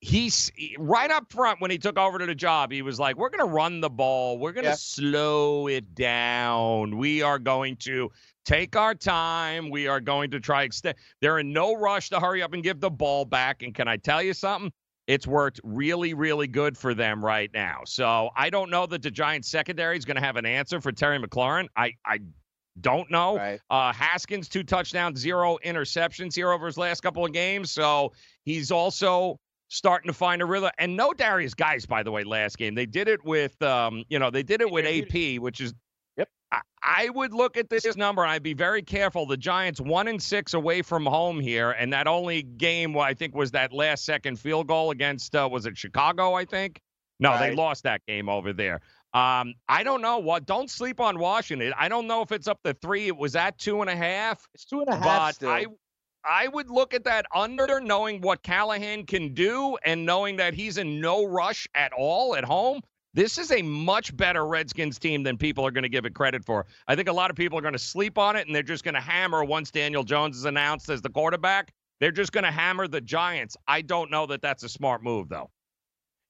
he's right up front when he took over to the job. He was like, "We're going to run the ball. We're going to Yeah. slow it down. We are going to." Take our time. We are going to try extend. They're in no rush to hurry up and give the ball back. And can I tell you something? It's worked really, really good for them right now. So I don't know that the Giants secondary is going to have an answer for Terry McLaurin. I, I don't know. Right. Uh, Haskins, two touchdowns, zero interceptions here over his last couple of games. So he's also starting to find a rhythm. And no Derrius Guice, by the way, last game. They did it with, um, you know, they did it with AP, which is. I, would look at this number and I'd be very careful. The Giants one and six away from home here, and that only game I think was that last second field goal against uh, was it Chicago? I think. No, they lost that game over there. Um, I don't know what. Don't sleep on Washington. I don't know if it's up to three. It was at two and a half. It's two and a half But still. I, I would look at that under, knowing what Callahan can do, and knowing that he's in no rush at all at home. This is a much better Redskins team than people are going to give it credit for. I think a lot of people are going to sleep on it and they're just going to hammer once Daniel Jones is announced as the quarterback. They're just going to hammer the Giants. I don't know that that's a smart move, though.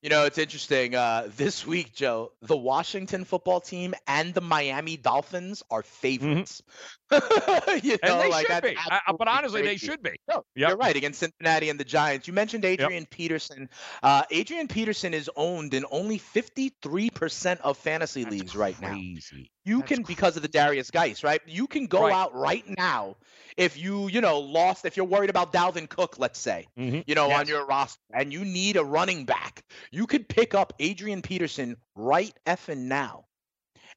You know, it's interesting. Uh, this week, Joe, the Washington football team and the Miami Dolphins are favorites. Mm-hmm. <laughs> you know, and they like, should be. I, but honestly, crazy. they should be. No, yep. You're right against Cincinnati and the Giants. You mentioned Adrian yep. Peterson. Uh, Adrian Peterson is owned in only 53% of fantasy That's leagues right crazy. now. You That's can crazy. because of the Derrius Guice, right? You can go right. out right now if you, you know, lost, if you're worried about Dalvin Cook, let's say, mm-hmm. you know, yes. on your roster, and you need a running back, you could pick up Adrian Peterson right effing now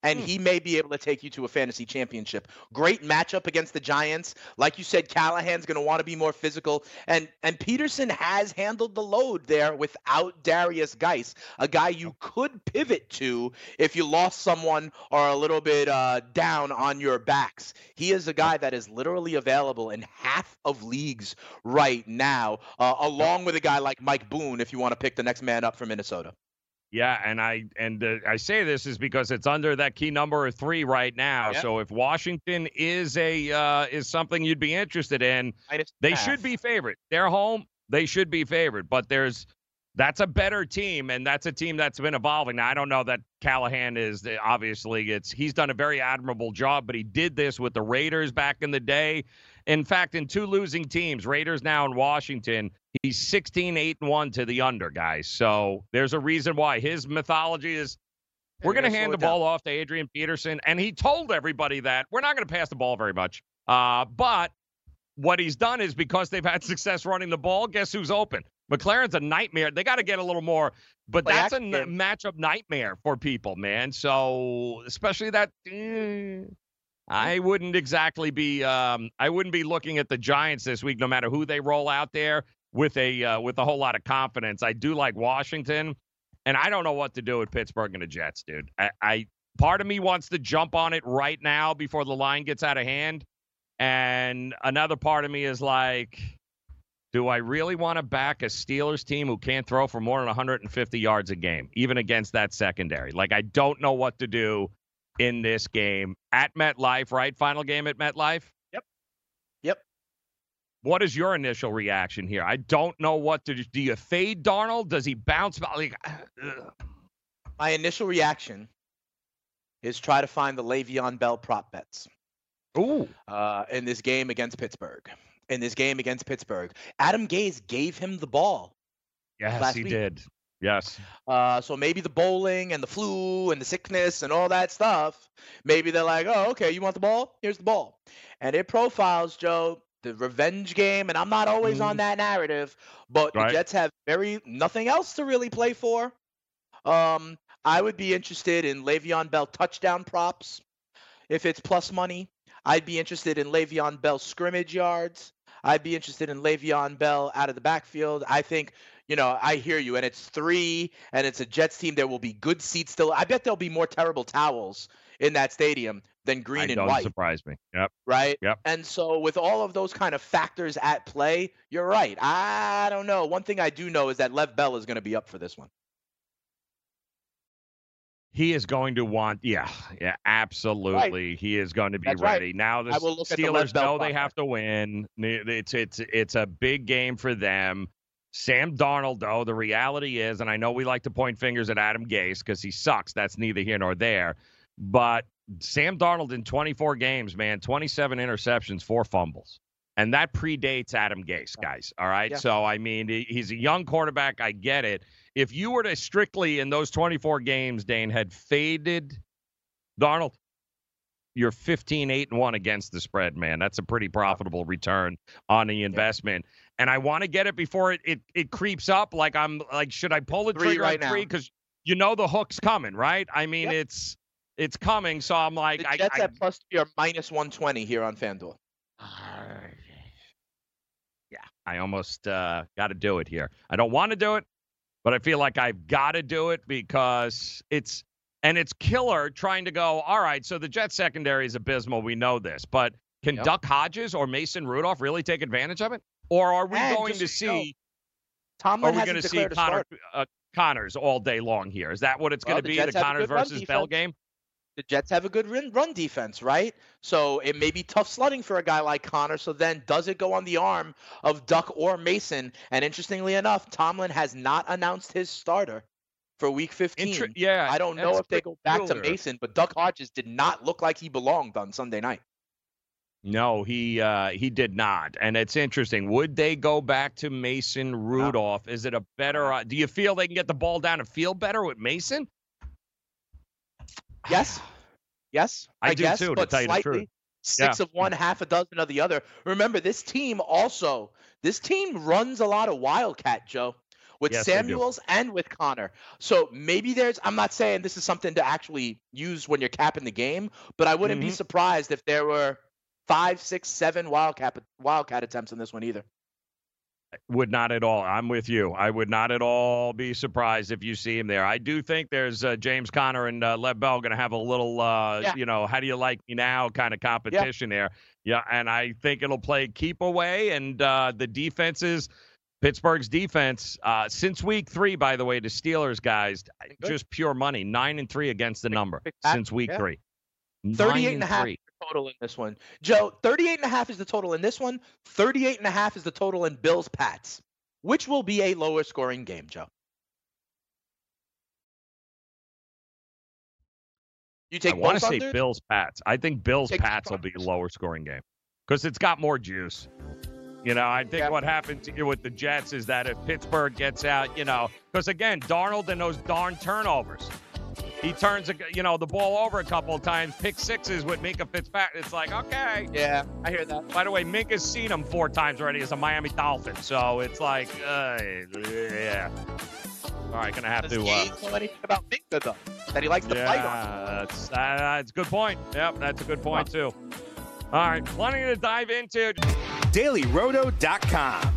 and he may be able to take you to a fantasy championship. Great matchup against the Giants. Like you said, Callahan's going to want to be more physical, and and Peterson has handled the load there without Derrius Guice, a guy you could pivot to if you lost someone or a little bit uh, down on your backs. He is a guy that is literally available in half of leagues right now, uh, along with a guy like Mike Boone if you want to pick the next man up from Minnesota. Yeah, and I and uh, I say this is because it's under that key number of three right now. Yep. So if Washington is a uh, is something you'd be interested in, they half. should be favored. They're home. They should be favored. But there's that's a better team, and that's a team that's been evolving. Now I don't know that Callahan is obviously it's he's done a very admirable job, but he did this with the Raiders back in the day. In fact, in two losing teams, Raiders now in Washington, he's 16 8 and 1 to the under, guys. So there's a reason why his mythology is we're going to hand the ball off to Adrian Peterson. And he told everybody that we're not going to pass the ball very much. Uh, but what he's done is because they've had <laughs> success running the ball, guess who's open? McLaurin's a nightmare. They got to get a little more, but Play that's a action. n- matchup nightmare for people, man. So especially that. eh, I wouldn't exactly be. Um, I wouldn't be looking at the Giants this week, no matter who they roll out there with a uh, with a whole lot of confidence. I do like Washington, and I don't know what to do with Pittsburgh and the Jets, dude. I, I part of me wants to jump on it right now before the line gets out of hand, and another part of me is like, do I really want to back a Steelers team who can't throw for more than 150 yards a game, even against that secondary? Like, I don't know what to do in this game at MetLife, right? Final game at MetLife. Yep. Yep. What is your initial reaction here? I don't know what to do. Do you fade Darnold? Does he bounce back? Like, ugh. My initial reaction is try to find the Le'Veon Bell prop bets. Ooh. Uh, in this game against Pittsburgh. In this game against Pittsburgh, Adam Gase gave him the ball. Yes, he week. did. Yes. Uh, so maybe the bowling and the flu and the sickness and all that stuff. Maybe they're like, oh, okay, you want the ball? Here's the ball. And it profiles Joe the revenge game, and I'm not always on that narrative, but Right. the Jets have very nothing else to really play for. Um, I would be interested in Le'Veon Bell touchdown props if it's plus money. I'd be interested in Le'Veon Bell scrimmage yards. I'd be interested in Le'Veon Bell out of the backfield. I think, you know, I hear you, and it's three, and it's a Jets team. There will be good seats still. I bet there'll be more terrible towels in that stadium than green I and don't white surprise me. Yep. right? Yep. And so, with all of those kind of factors at play, you're right. I don't know. One thing I do know is that Lev Bell is going to be up for this one. He is going to want, yeah, yeah, absolutely. He is going to be That's right. ready. Now the I will look at the Steelers know they have to win. It's it's it's a big game for them. Sam Darnold, though, the reality is, and I know we like to point fingers at Adam Gase because he sucks. That's neither here nor there. But Sam Darnold in 24 games, man, 27 interceptions, four fumbles. And that predates Adam Gase, guys. All right. Yeah. So, I mean, he's a young quarterback. I get it. If you were to strictly in those 24 games, Dane, had faded Darnold, you're 15 8 and 1 against the spread, man. That's a pretty profitable return on the investment. And I want to get it before it, it it creeps up. Like I'm like, should I pull the Three trigger right on three? now. Because you know the hook's coming, right? I mean, Yep. it's it's coming. So I'm like, The I, Jets I, at plus three are minus 120 here on FanDuel. yeah, I almost uh, got to do it here. I don't want to do it, but I feel like I've got to do it because it's and it's killer trying to go. All right, so the Jet secondary is abysmal. We know this, but can Yep. Duck Hodges or Mason Rudolph really take advantage of it, or are we And going to so you know, see? Tomlin Are we going to see Conner uh, Conners all day long here. Is that what it's Well, going to be? Jets The Conners versus Bell game? the Jets have a good run, run defense, right? So it may be tough sledding for a guy like Conner. So then, does it go on the arm of Duck or Mason? And interestingly enough, Tomlin has not announced his starter for Week 15. Inter- yeah, I don't know if they go back to. Mason, but Duck Hodges did not look like he belonged on Sunday night. No, he uh, he did not, and it's interesting. Would they go back to Mason Rudolph? Is it a better? Uh, do you feel they can get the ball down and feel better with Mason? Yes, yes, <sighs> I I, do guess, too, to but tell you the slightly. truth. Six of one, half a dozen of the other. Remember, this team also, this team runs a lot of Wildcat, Joe, with Yes. Samuels and with Conner. So maybe there's, I'm not saying this is something to actually use when you're capping the game, but I wouldn't be Mhm. surprised if there were five, six, seven Wildcat, Wildcat attempts in this one either. Would not at all. I'm with you. I would not at all be surprised if you see him there. I do think there's uh, James Conner and uh, Lev Bell going to have a little, uh, Yeah. you know, how do you like me now kind of competition there. Yeah, and I think it'll play keep away, and uh, the defenses. Pittsburgh's defense uh, since week three, by the way, the Steelers guys, just pure money, nine and three against the number since week yeah. three. 38 Nine and a half three. Total in this one. Joe, 38 and a half is the total in this one. 38 and a half is the total in Bills Pats. Which will be a lower scoring game, Joe? You take I want to say? Bills Pats. I think Bills Take Pats will be a lower scoring game because it's got more juice. You know, I think Yeah. what happens here with the Jets is that if Pittsburgh gets out, you know, because again, Darnold and those darn turnovers, he turns, you know, the ball over a couple of times, pick sixes with Minkah Fitzpatrick. It's like, okay. Yeah, I hear that. By the way, Minkah's seen him four times already as a Miami Dolphin, so it's like, uh, yeah. All right, gonna have Does to. he Uh, know anything about Minkah though? That he likes to fight on. yeah, that's, uh, that's a good point. Yep, that's a good point too. All right, plenty to dive into. DailyRoto.com.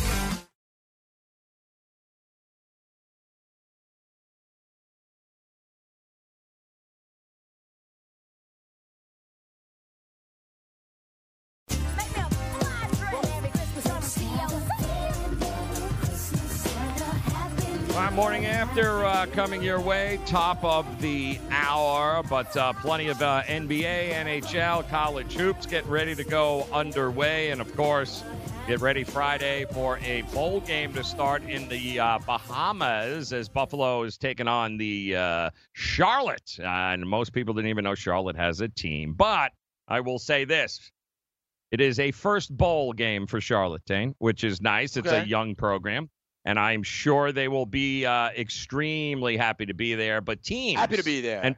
uh, coming your way, top of the hour, but uh, plenty of uh, NBA, NHL, college hoops getting ready to go underway, and of course, get ready Friday for a bowl game to start in the uh, Bahamas as Buffalo is taking on the uh, Charlotte, uh, and most people didn't even know Charlotte has a team. But I will say this: it is a first bowl game for Charlotte, Dane, which is nice. It's a young program and I'm sure they will be uh, extremely happy to be there. But teams Happy to be there. and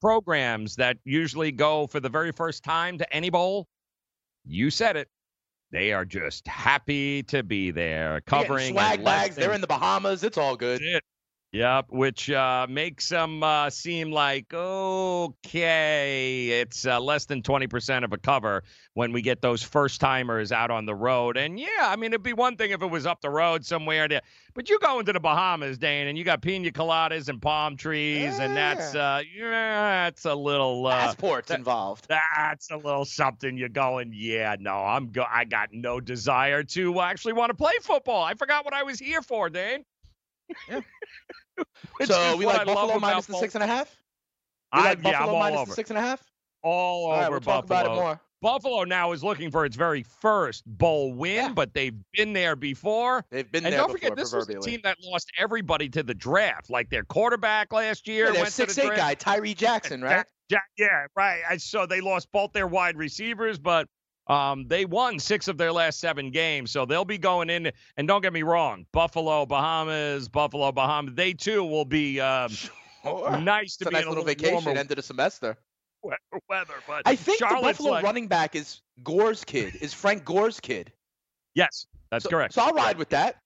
programs that usually go for the very first time to any bowl, you said it. They are just happy to be there, covering swag bags. They're in the Bahamas. It's all good. It. Yep, which uh, makes them uh, seem like okay, it's uh, less than twenty percent of a cover when we get those first timers out on the road. And yeah, I mean it'd be one thing if it was up the road somewhere, there, but you go into the Bahamas, Dane, and you got pina coladas and palm trees, and that's uh, yeah, that's a little uh, Passports that- involved. that's a little something you're going, yeah, no, I'm go I got no desire to actually want to play football. I forgot what I was here for, Dane. It's <laughs> so we like Buffalo minus the six and a half. We I, like yeah, I'm Buffalo all minus over. the six and a half. all All right, over we'll talk Buffalo. about it more. Buffalo now is looking for its very first bowl win, Yeah. but they've been there before. They've been and there And don't before, forget, this was a team that lost everybody to the draft. Like their quarterback last year yeah, their went to six the eight draft. guy, Tyree Jackson, right? Ja- Ja- yeah, right. I so they lost both their wide receivers, but um, they won six of their last seven games. So they'll be going in. And don't get me wrong, Buffalo, Bahamas, Buffalo, Bahamas. They too will be um, <laughs> Sure. nice to It's a be nice in a little little vacation warmer end of the semester. weather. But I think Charlotte's the Buffalo like, running back is Gore's kid. Is Frank Gore's kid? yes, that's so, correct. So I'll ride with that.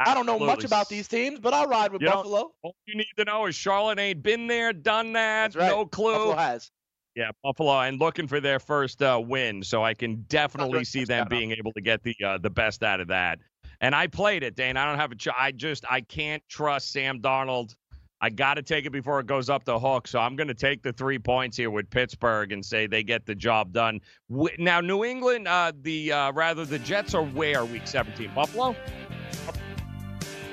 I don't know much about these teams, but I'll ride with You Buffalo. All you need to know is Charlotte ain't been there, done that. Right. No clue. Buffalo has. Yeah, Buffalo, and looking for their first uh, win, so I can definitely Not see them touchdown. being able to get the uh, the best out of that. And I played it, Dane. I don't have a. Ch- I just I can't trust Sam Darnold. I got to take it before it goes up the hook. So I'm going to take the three points here with Pittsburgh and say they get the job done. Wi- Now New England, uh, the uh, rather the Jets are where week 17? Buffalo.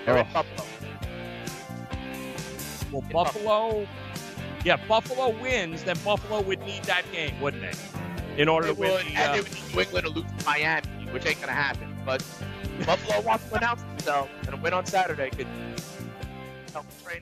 They're Oh. Buffalo. Well, In Buffalo. Yeah, Buffalo wins, then Buffalo would need that game, wouldn't it? In order They to win would, the. and uh, they would need New England to lose to Miami, which ain't gonna happen. But Buffalo wants to announce themselves, and a win on Saturday could help the train.